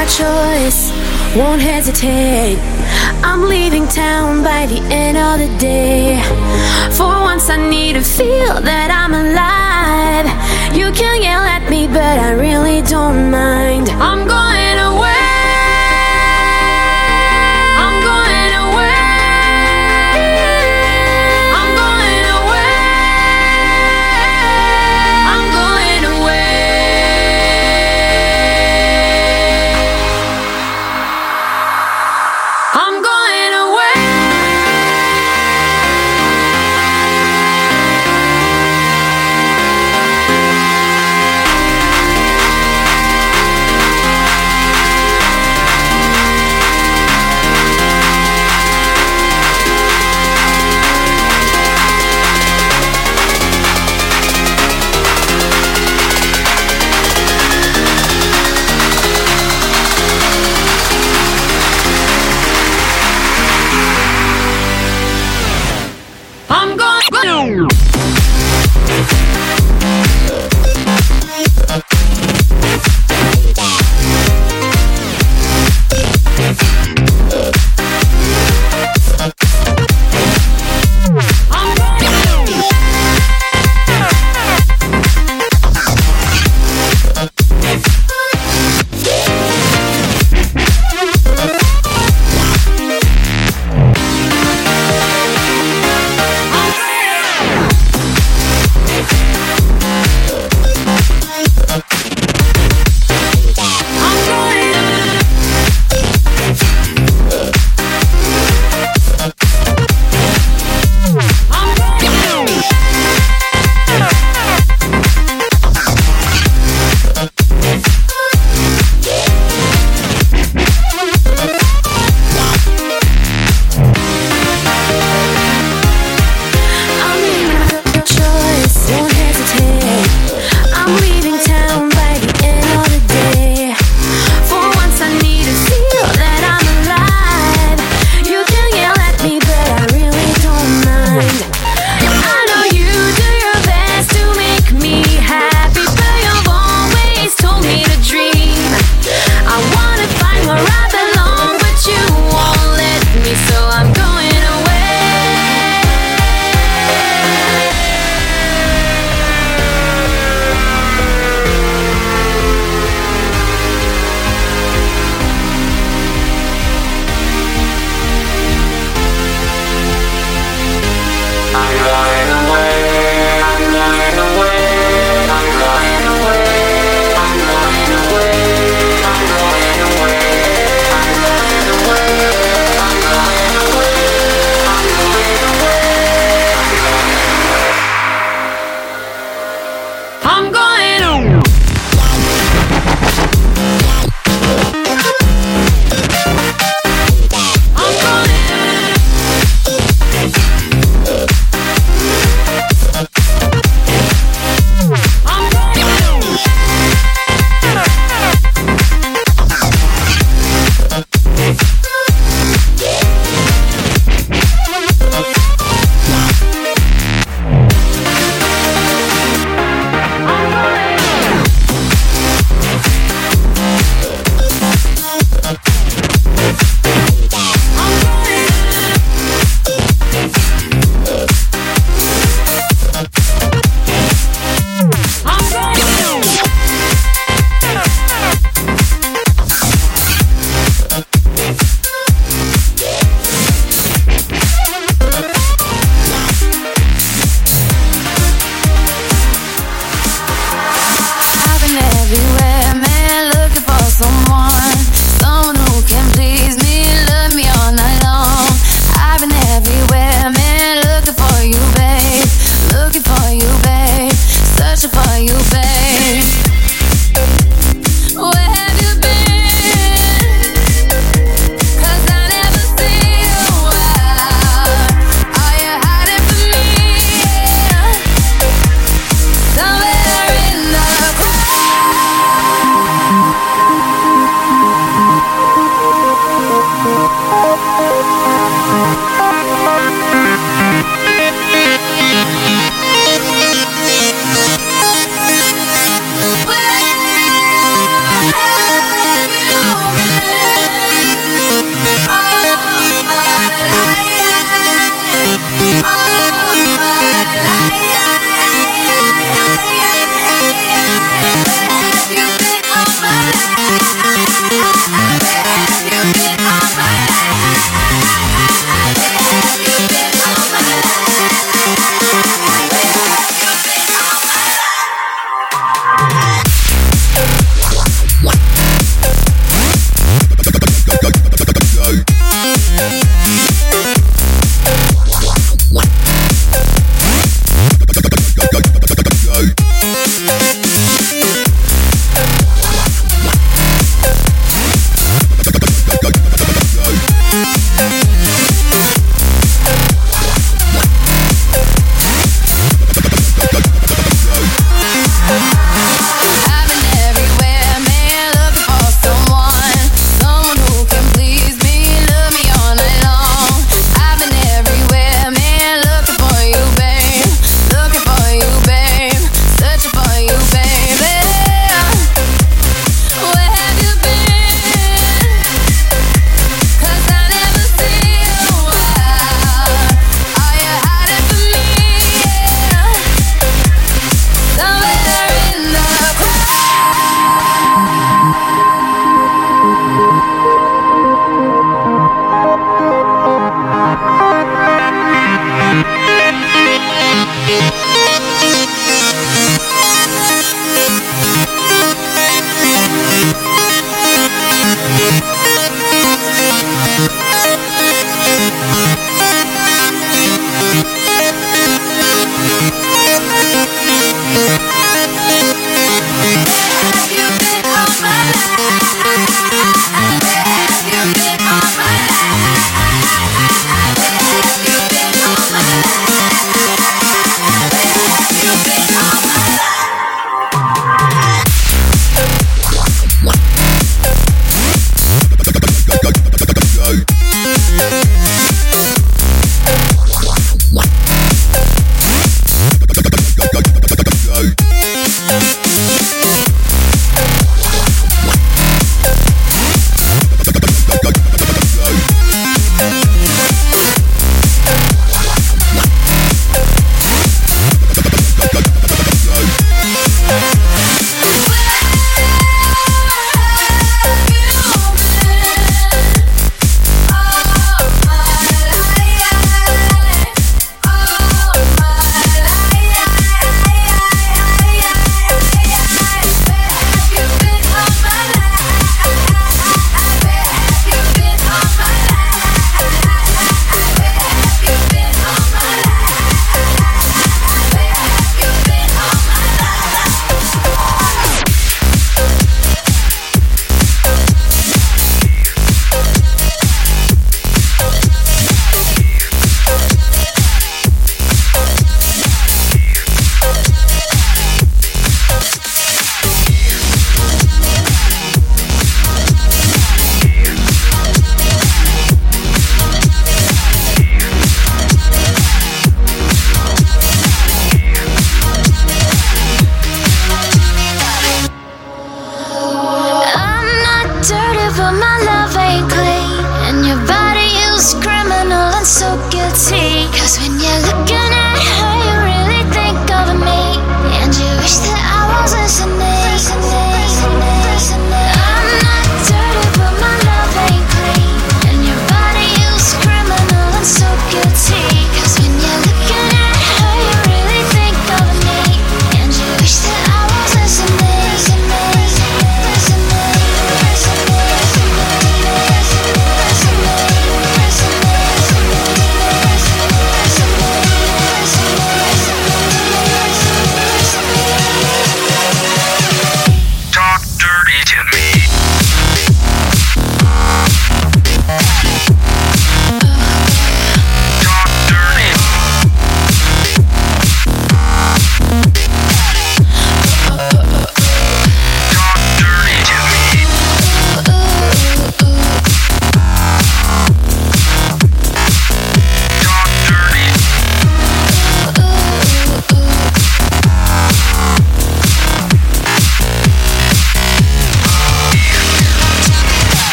my choice, won't hesitate. I'm leaving town by the end of the day. For once, I need to feel that I'm alive. You can yell at me, but I really don't mind. I'm going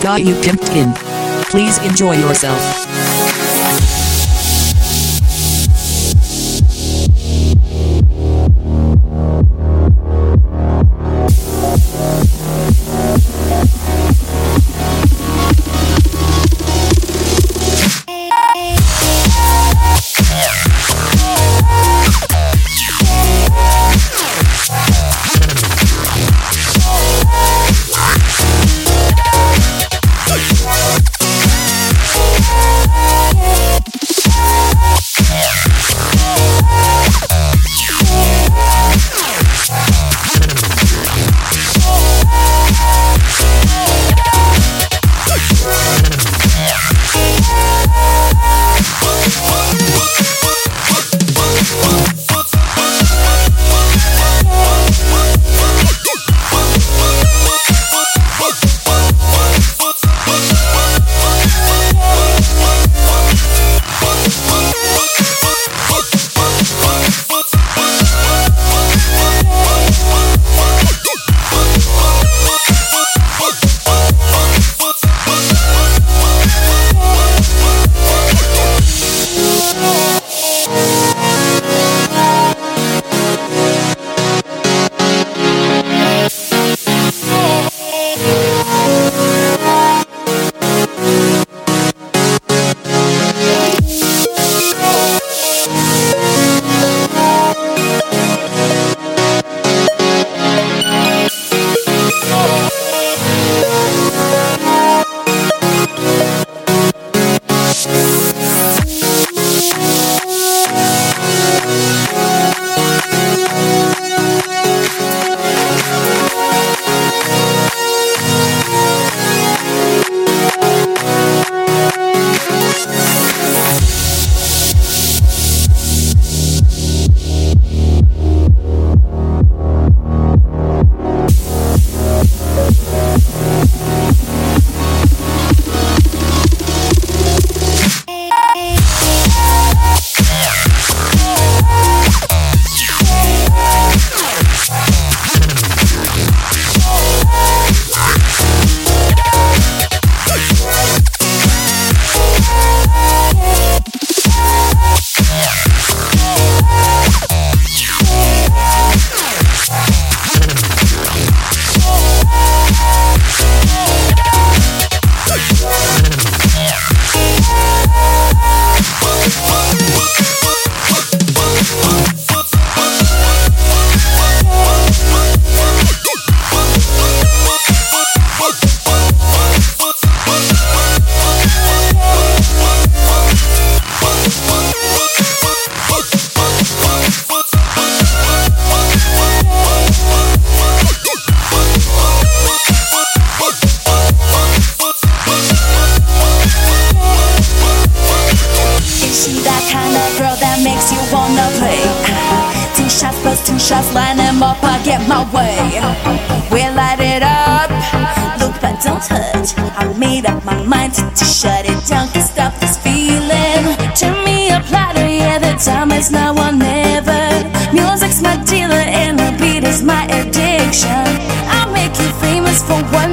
Got you pimped in. Please enjoy yourself.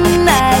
one night.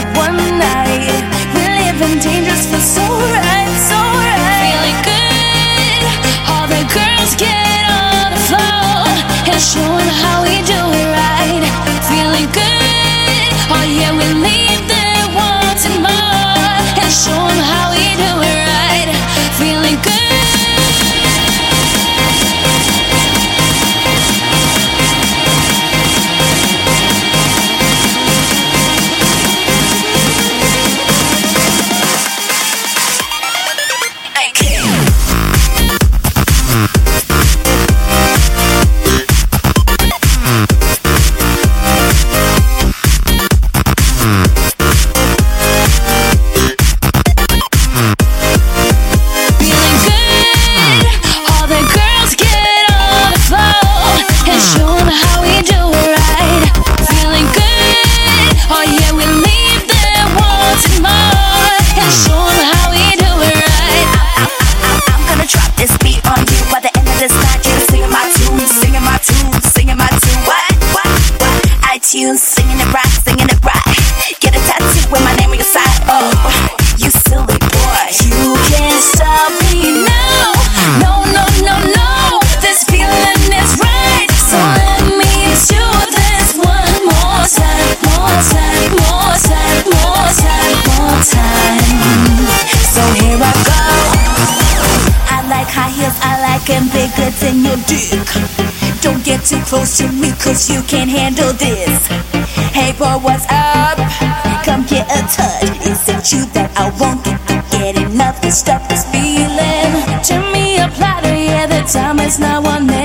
cause you can't handle this. Hey boy, what's up? Come get a touch. Is it you that I won't get to get enough to stop this feeling? Turn me a platter, yeah, the time is now On.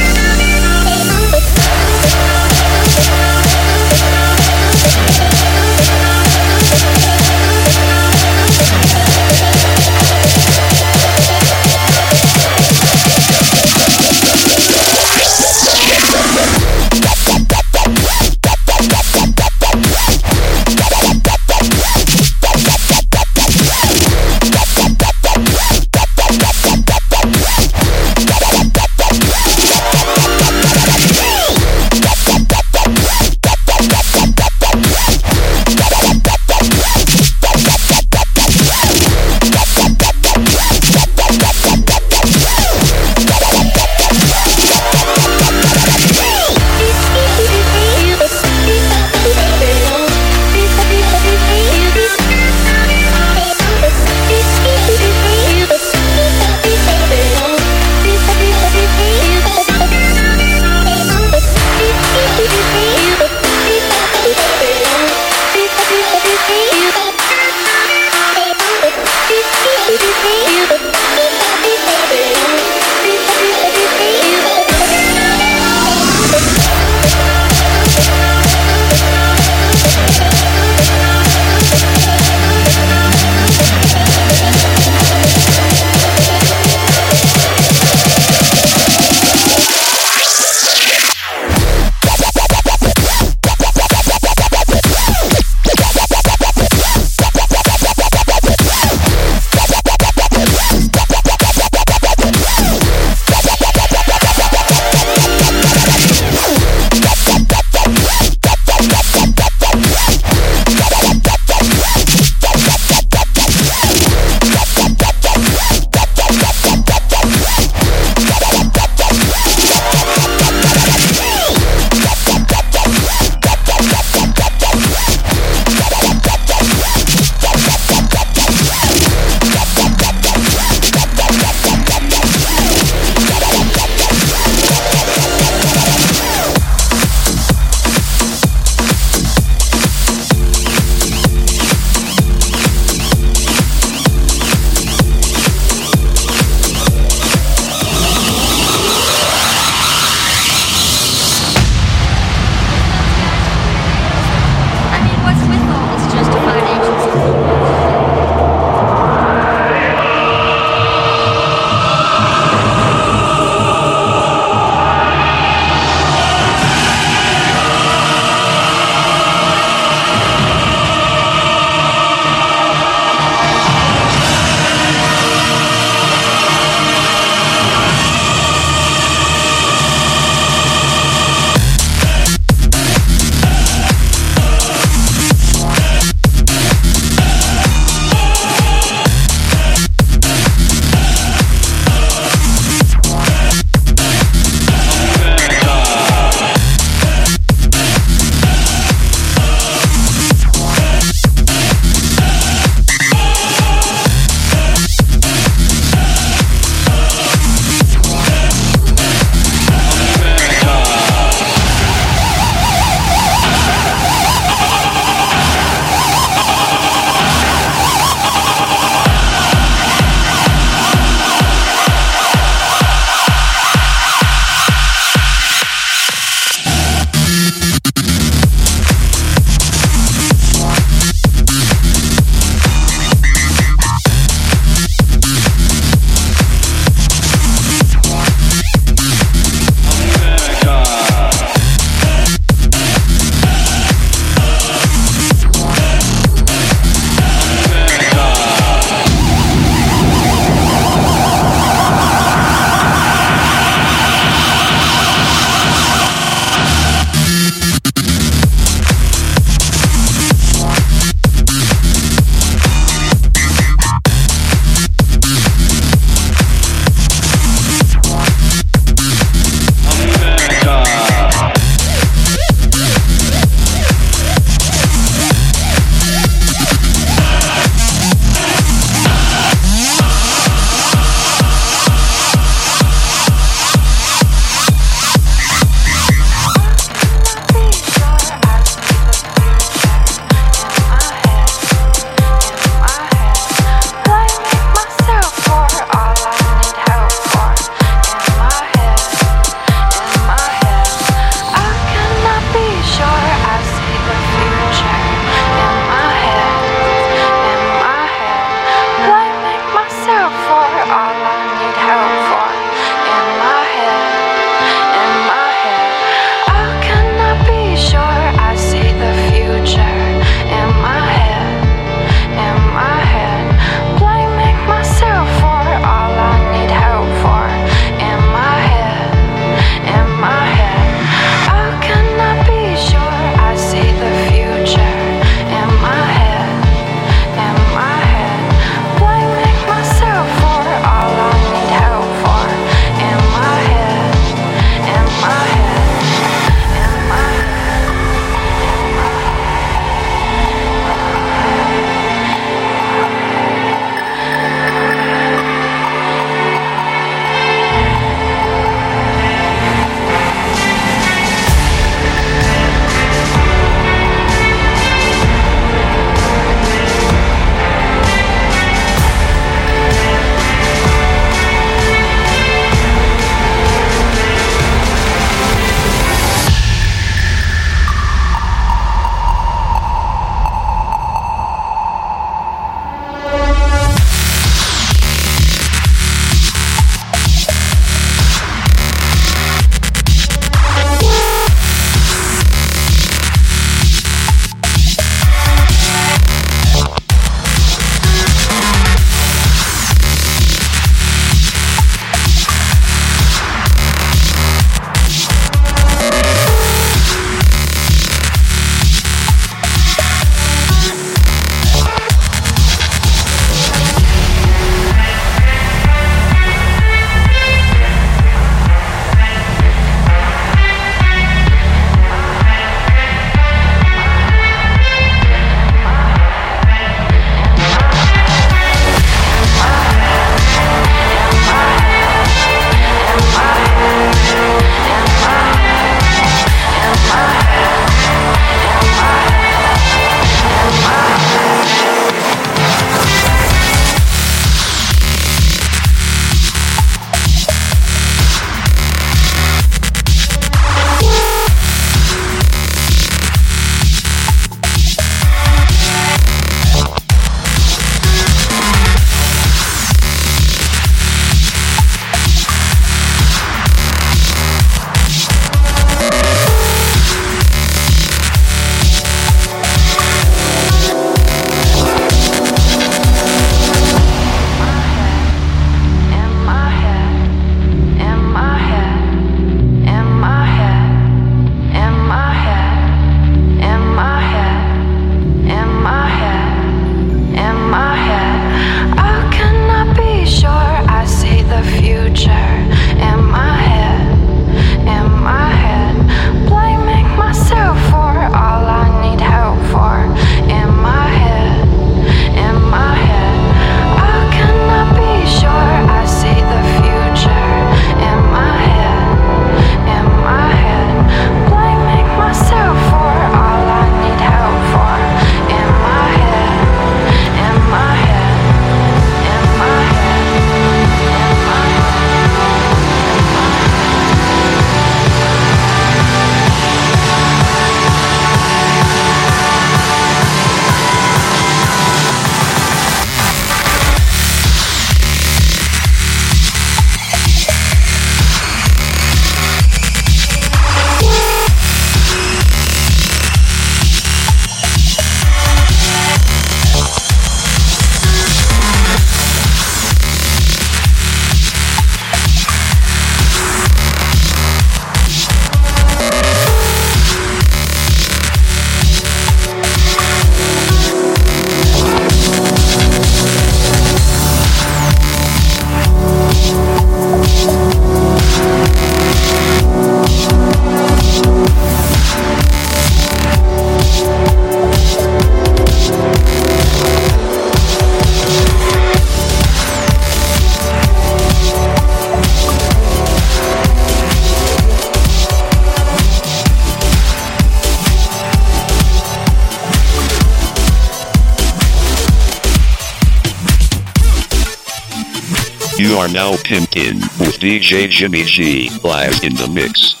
Are now pimped in with DJ Jimmy G live in the mix.